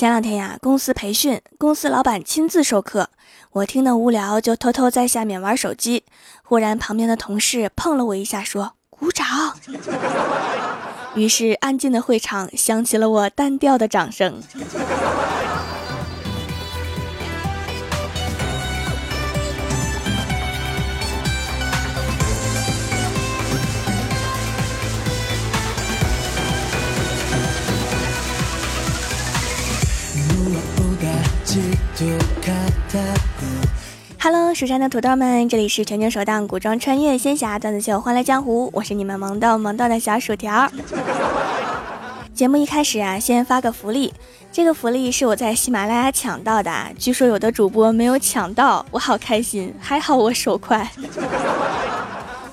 前两天呀，公司培训，公司老板亲自授课，我听得无聊，就偷偷在下面玩手机。忽然，旁边的同事碰了我一下，说：“鼓掌。”于是，安静的会场响起了我单调的掌声。Hello，蜀山的土豆们，这里是全球首档古装穿越仙侠段子秀《欢乐江湖》，我是你们萌逗萌逗的小薯条。节目一开始啊，先发个福利，这个福利是我在喜马拉雅抢到的，据说有的主播没有抢到，我好开心，还好我手快。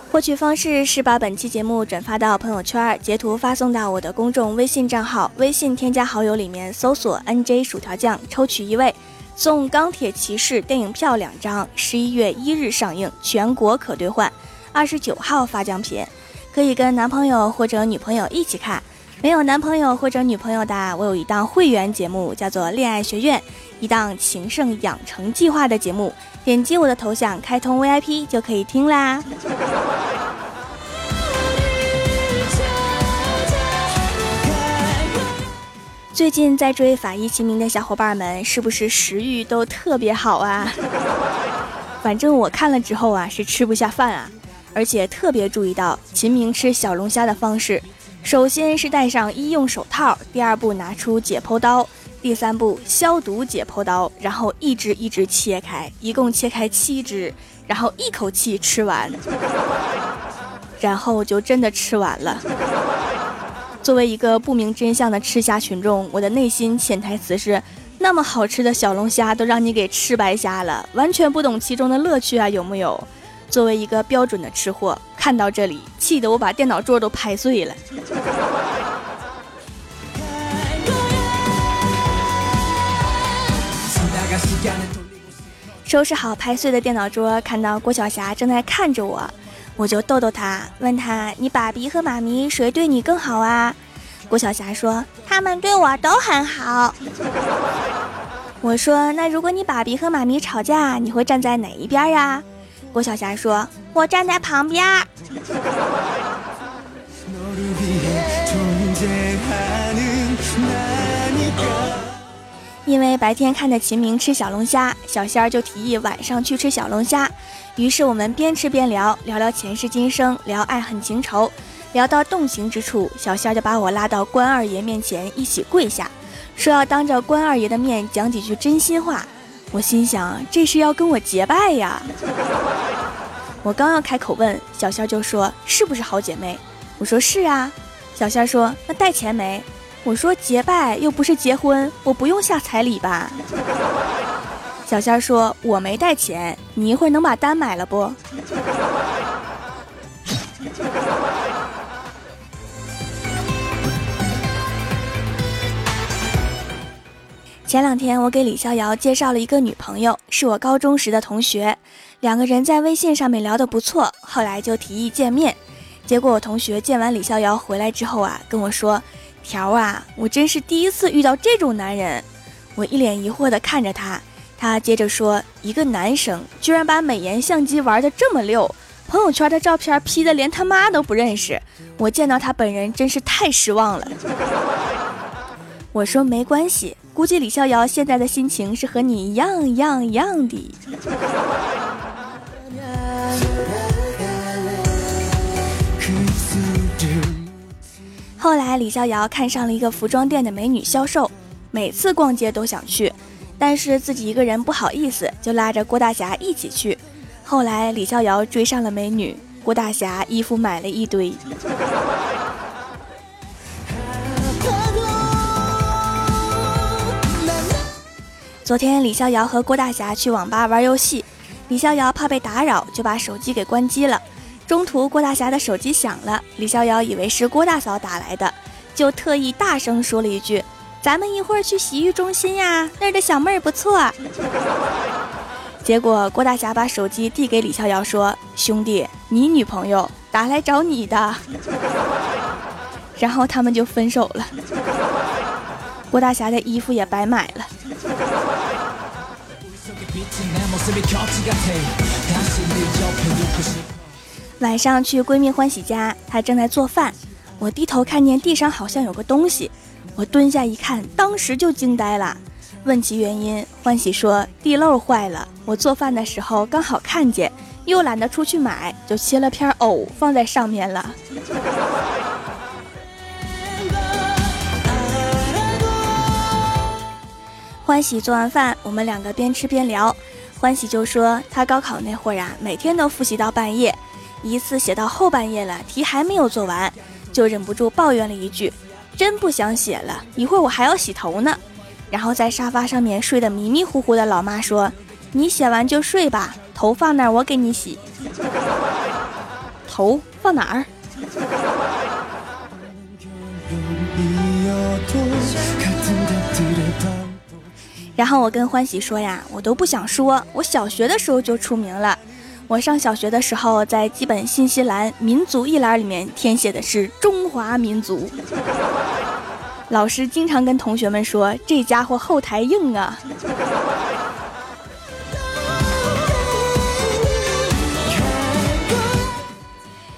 获取方式是把本期节目转发到朋友圈，截图发送到我的公众微信账号，微信添加好友里面搜索 NJ 薯条酱，抽取一位送《钢铁骑士》电影票两张，十一月一日上映，全国可兑换，二十九号发奖品，可以跟男朋友或者女朋友一起看。没有男朋友或者女朋友的，我有一档会员节目，叫做《恋爱学院》，一档情圣养成计划的节目。点击我的头像开通 VIP 就可以听啦。最近在追法医秦明的小伙伴们，是不是食欲都特别好啊？反正我看了之后啊，是吃不下饭啊，而且特别注意到秦明吃小龙虾的方式，首先是戴上医用手套，第二步拿出解剖刀。第三步，消毒解剖刀，然后一只一只切开，一共切开七只，然后一口气吃完，然后就真的吃完了。作为一个不明真相的吃虾群众，我的内心潜台词是：那么好吃的小龙虾都让你给吃白瞎了，完全不懂其中的乐趣啊，有木有？作为一个标准的吃货，看到这里，气得我把电脑桌都拍碎了。收拾好拍碎的电脑桌，看到郭晓霞正在看着我，我就逗逗她，问她：“你爸比和妈咪谁对你更好啊？”郭晓霞说：“他们对我都很好。”我说：“那如果你爸比和妈咪吵架，你会站在哪一边呀？”郭晓霞说：“我站在旁边。”因为白天看着秦明吃小龙虾，小仙儿就提议晚上去吃小龙虾。于是我们边吃边聊，聊聊前世今生，聊爱恨情仇，聊到动情之处，小仙儿就把我拉到关二爷面前，一起跪下，说要当着关二爷的面讲几句真心话。我心想，这是要跟我结拜呀！我刚要开口问，小仙就说：“是不是好姐妹？”我说：“是啊。”小仙说：“那带钱没？”我说结拜又不是结婚，我不用下彩礼吧？小仙说：“我没带钱，你一会儿能把单买了不？”前两天我给李逍遥介绍了一个女朋友，是我高中时的同学，两个人在微信上面聊得不错，后来就提议见面。结果我同学见完李逍遥回来之后啊，跟我说。条啊，我真是第一次遇到这种男人。我一脸疑惑地看着他，他接着说：“一个男生居然把美颜相机玩得这么溜，朋友圈的照片 P 的连他妈都不认识。我见到他本人真是太失望了。”我说：“没关系，估计李逍遥现在的心情是和你一样一样一样的。”后来，李逍遥看上了一个服装店的美女销售，每次逛街都想去，但是自己一个人不好意思，就拉着郭大侠一起去。后来，李逍遥追上了美女，郭大侠衣服买了一堆。昨天，李逍遥和郭大侠去网吧玩游戏，李逍遥怕被打扰，就把手机给关机了。中途，郭大侠的手机响了，李逍遥以为是郭大嫂打来的，就特意大声说了一句：“咱们一会儿去洗浴中心呀，那儿的小妹儿不错。”结果，郭大侠把手机递给李逍遥，说：“兄弟，你女朋友打来找你的。”然后他们就分手了。郭大侠的衣服也白买了。晚上去闺蜜欢喜家，她正在做饭，我低头看见地上好像有个东西，我蹲下一看，当时就惊呆了。问其原因，欢喜说地漏坏了，我做饭的时候刚好看见，又懒得出去买，就切了片藕放在上面了。欢喜做完饭，我们两个边吃边聊。欢喜就说，他高考那会儿啊，每天都复习到半夜，一次写到后半夜了，题还没有做完，就忍不住抱怨了一句：“真不想写了，一会儿我还要洗头呢。”然后在沙发上面睡得迷迷糊糊的老妈说：“你写完就睡吧，头放那儿我给你洗。”头放哪儿？然后我跟欢喜说呀，我都不想说，我小学的时候就出名了。我上小学的时候，在基本信息栏民族一栏里面填写的是中华民族。老师经常跟同学们说，这家伙后台硬啊。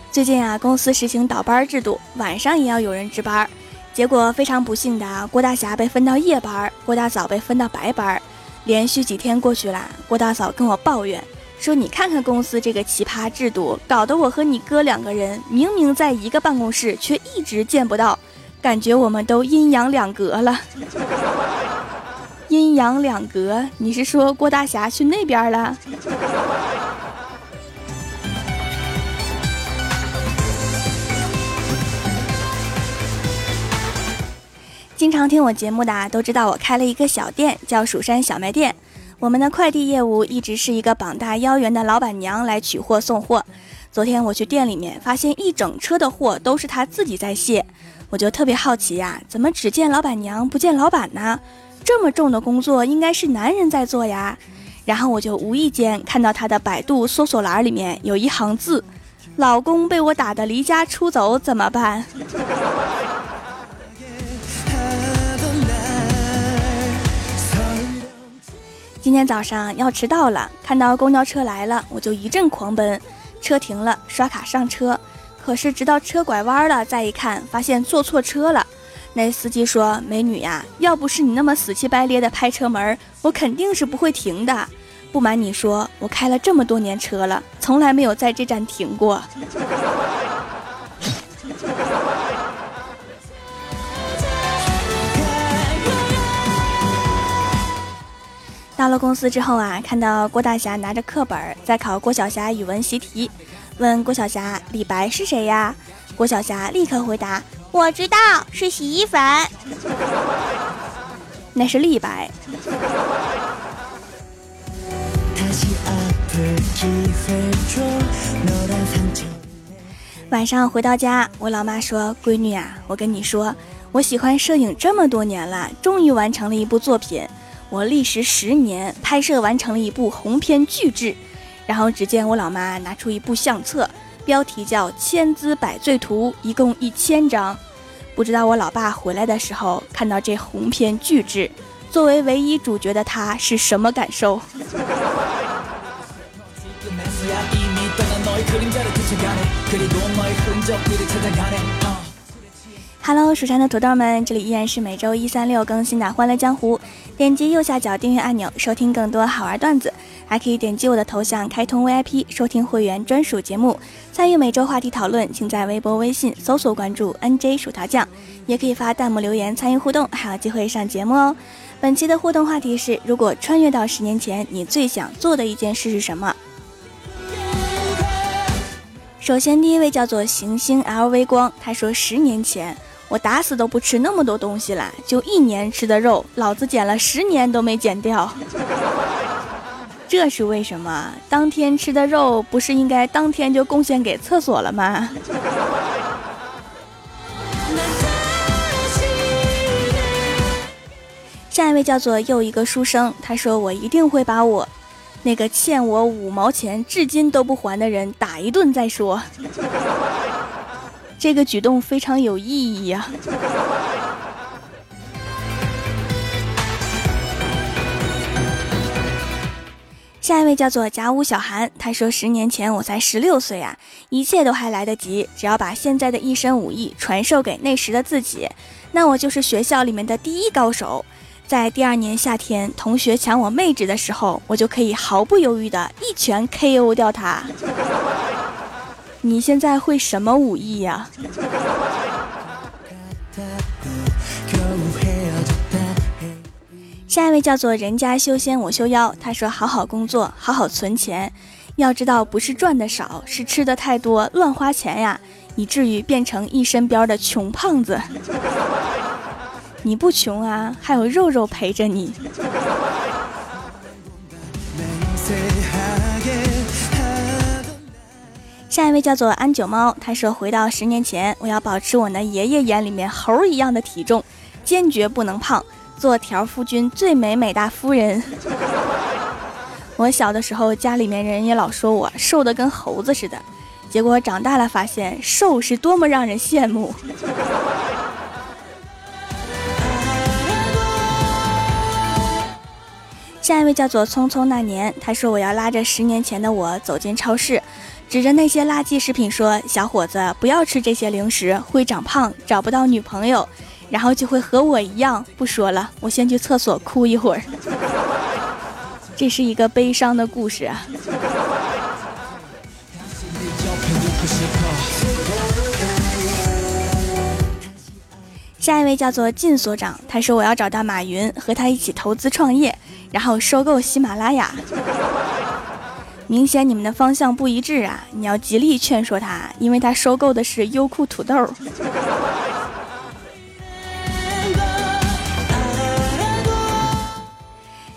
最近啊，公司实行倒班制度，晚上也要有人值班。结果非常不幸的啊，郭大侠被分到夜班，郭大嫂被分到白班。连续几天过去了，郭大嫂跟我抱怨说：“你看看公司这个奇葩制度，搞得我和你哥两个人明明在一个办公室，却一直见不到，感觉我们都阴阳两隔了。阴阳两隔，你是说郭大侠去那边了？”经常听我节目的都知道，我开了一个小店，叫蜀山小卖店。我们的快递业务一直是一个膀大腰圆的老板娘来取货送货。昨天我去店里面，发现一整车的货都是她自己在卸，我就特别好奇呀，怎么只见老板娘不见老板呢？这么重的工作应该是男人在做呀。然后我就无意间看到她的百度搜索栏里面有一行字：老公被我打得离家出走怎么办？今天早上要迟到了，看到公交车来了，我就一阵狂奔。车停了，刷卡上车，可是直到车拐弯了，再一看，发现坐错车了。那司机说：“美女呀，要不是你那么死乞白咧的拍车门，我肯定是不会停的。不瞒你说，我开了这么多年车了，从来没有在这站停过。”到了公司之后啊，看到郭大侠拿着课本在考郭晓霞语文习题，问郭晓霞：“李白是谁呀？”郭晓霞立刻回答：“我知道，是洗衣粉。那是李白。”晚上回到家，我老妈说：“闺女啊，我跟你说，我喜欢摄影这么多年了，终于完成了一部作品。”我历时十年拍摄完成了一部鸿篇巨制，然后只见我老妈拿出一部相册，标题叫《千姿百岁图》，一共一千张。不知道我老爸回来的时候看到这鸿篇巨制，作为唯一主角的他是什么感受 ？Hello，蜀山的土豆们，这里依然是每周一、三、六更新的《欢乐江湖》。点击右下角订阅按钮，收听更多好玩段子，还可以点击我的头像开通 VIP，收听会员专属节目，参与每周话题讨论。请在微博、微信搜索关注 NJ 薯条酱，也可以发弹幕留言参与互动，还有机会上节目哦。本期的互动话题是：如果穿越到十年前，你最想做的一件事是什么？首先，第一位叫做行星 LV 光，他说十年前。我打死都不吃那么多东西了，就一年吃的肉，老子减了十年都没减掉。这是为什么？当天吃的肉不是应该当天就贡献给厕所了吗？下一位叫做又一个书生，他说我一定会把我那个欠我五毛钱至今都不还的人打一顿再说。这个举动非常有意义呀下一位叫做甲午小寒他说十年前我才十六岁啊一切都还来得及只要把现在的一身武艺传授给那时的自己那我就是学校里面的第一高手。在第二年夏天，同学抢我妹纸的时候，我就可以毫不犹豫的一拳 KO 掉他。你现在会什么武艺呀？下一位叫做人家修仙我修妖，他说好好工作，好好存钱，要知道不是赚的少，是吃的太多，乱花钱呀，以至于变成一身膘的穷胖子。你不穷啊，还有肉肉陪着你。下一位叫做安九猫，他说回到十年前，我要保持我那爷爷眼里面猴一样的体重，坚决不能胖，做条夫君最美美大夫人。我小的时候家里面人也老说我瘦的跟猴子似的，结果长大了发现瘦是多么让人羡慕。下一位叫做匆匆那年，他说我要拉着十年前的我走进超市，指着那些垃圾食品说：“小伙子，不要吃这些零食，会长胖，找不到女朋友，然后就会和我一样。”不说了，我先去厕所哭一会儿。这是一个悲伤的故事啊。下一位叫做靳所长，他说我要找到马云，和他一起投资创业。然后收购喜马拉雅，明显你们的方向不一致啊！你要极力劝说他，因为他收购的是优酷土豆。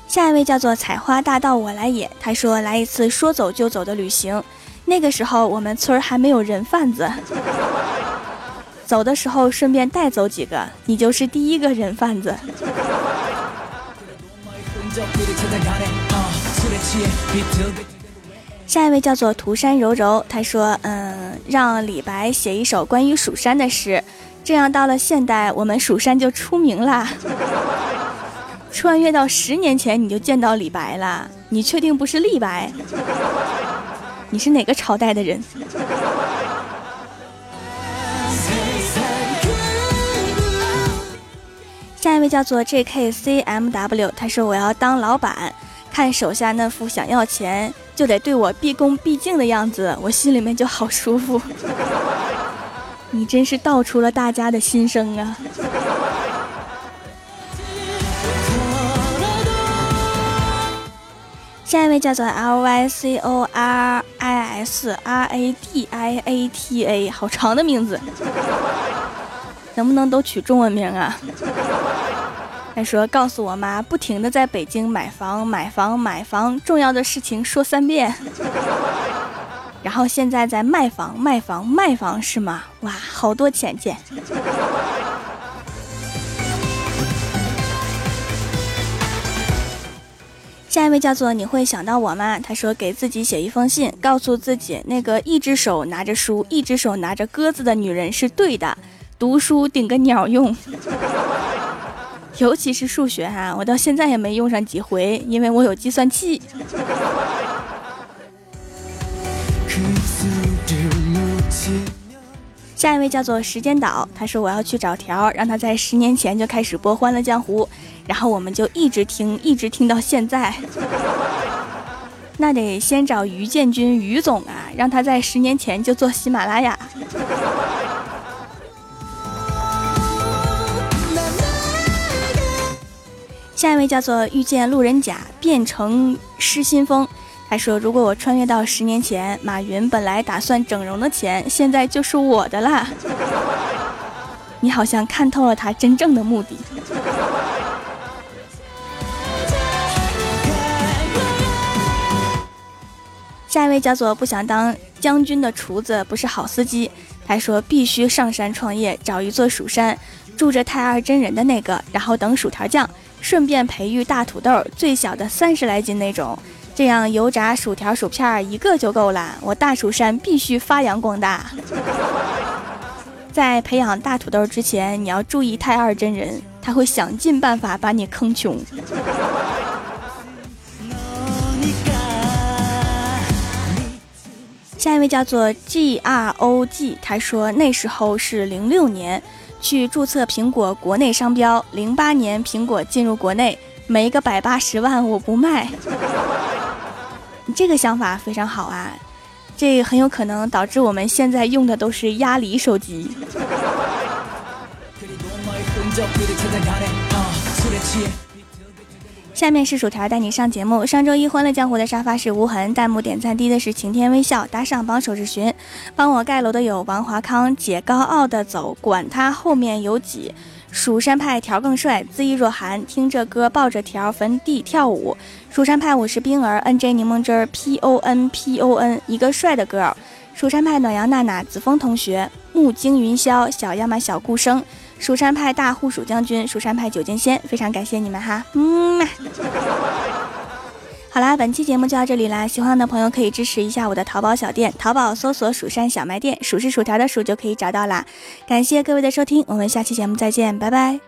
下一位叫做采花大盗我来也，他说来一次说走就走的旅行，那个时候我们村还没有人贩子，走的时候顺便带走几个，你就是第一个人贩子。下一位叫做涂山柔柔，他说：“嗯，让李白写一首关于蜀山的诗，这样到了现代，我们蜀山就出名啦。穿越到十年前，你就见到李白了？你确定不是李白？你是哪个朝代的人？”下一位叫做 JKCMW，他说我要当老板，看手下那副想要钱就得对我毕恭毕敬的样子，我心里面就好舒服。你真是道出了大家的心声啊！下一位叫做 LYCORISRADIATA，好长的名字，能不能都取中文名啊？他说：“告诉我妈，不停的在北京买房、买房、买房，重要的事情说三遍。然后现在在卖房、卖房、卖房，是吗？哇，好多钱钱。”下一位叫做你会想到我吗？他说：“给自己写一封信，告诉自己，那个一只手拿着书，一只手拿着鸽子的女人是对的，读书顶个鸟用。”尤其是数学哈，我到现在也没用上几回，因为我有计算器。下一位叫做时间岛，他说我要去找条，让他在十年前就开始播《欢乐江湖》，然后我们就一直听，一直听到现在。那得先找于建军于总啊，让他在十年前就做喜马拉雅。下一位叫做遇见路人甲变成失心疯，他说：“如果我穿越到十年前，马云本来打算整容的钱，现在就是我的啦。”你好像看透了他真正的目的。下一位叫做不想当将军的厨子不是好司机，他说必须上山创业，找一座蜀山，住着太二真人的那个，然后等薯条酱。顺便培育大土豆，最小的三十来斤那种，这样油炸薯条、薯片一个就够了。我大蜀山必须发扬光大。在培养大土豆之前，你要注意太二真人，他会想尽办法把你坑穷。下一位叫做 G R O G，他说那时候是零六年去注册苹果国内商标，零八年苹果进入国内，没个百八十万我不卖。你这个想法非常好啊，这很有可能导致我们现在用的都是鸭梨手机。下面是薯条带你上节目。上周一欢乐江湖的沙发是无痕，弹幕点赞低的是晴天微笑，打赏帮手是寻，帮我盖楼的有王华康，姐高傲的走，管他后面有几。蜀山派条更帅，恣意若寒，听着歌抱着条坟地跳舞。蜀山派我是冰儿，N J 柠檬汁儿，P O N P O N，一个帅的 girl。蜀山派暖阳娜娜，子枫同学，木惊云霄，小亚麻小顾生。蜀山派大护蜀将军，蜀山派九剑仙，非常感谢你们哈，嗯。好啦，本期节目就到这里啦，喜欢的朋友可以支持一下我的淘宝小店，淘宝搜索“蜀山小卖店”，数是薯条的数就可以找到啦。感谢各位的收听，我们下期节目再见，拜拜。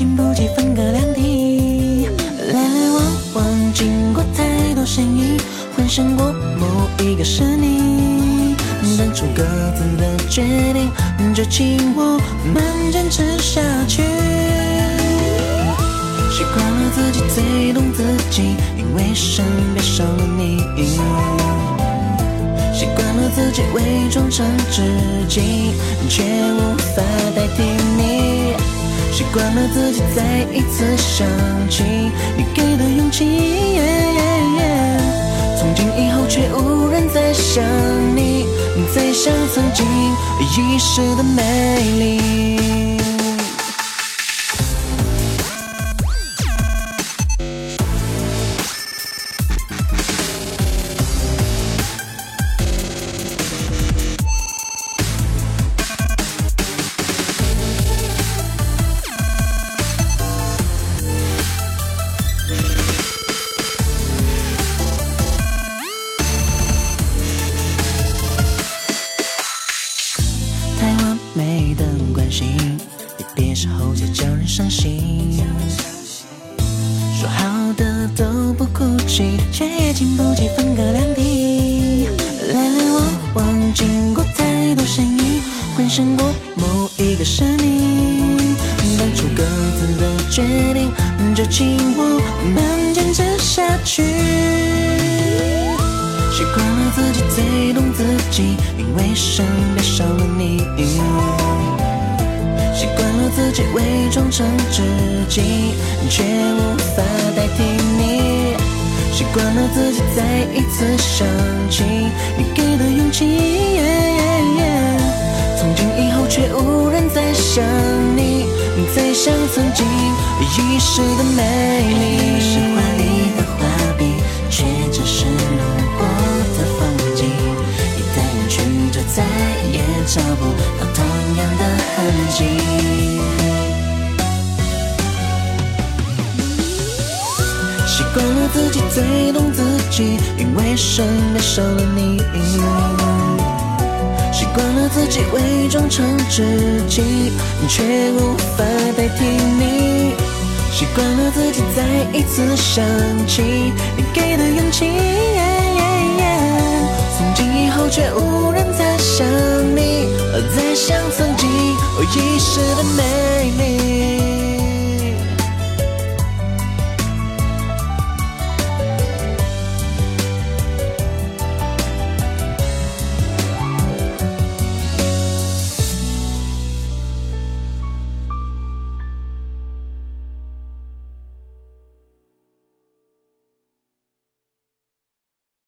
经不起分隔两地来来往往经过太多身影幻想过某一个是你当初各自的决定就请我们坚持下去习惯了自己最懂自己因为身边少了你习惯了自己伪装成知己却无法代替你。习惯了自己再一次想起你给的勇气。从今以后，却无人再想你。再想曾经遗失的美丽。后就叫人伤心。说好的都不哭泣，却也经不起分隔两地。来来往往，经过太多身影，幻想过某一个是你。当初各自的决定，就请我们坚持下去。习惯了自己最懂自己，因为身边少了你。习惯了自己伪装成知己，却无法代替你。习惯了自己再一次想起你给的勇气，从今以后却无人再想你，再想曾经遗失的美丽，是华丽的画笔，却只是路过的风景，你带远去就再也找不到他。样的痕迹。习惯了自己最懂自己，因为身边少了你。习惯了自己伪装成知己，却无法代替你。习惯了自己再一次想起你给的勇气，从今以后却无人再想你，再想曾经遗失的美丽。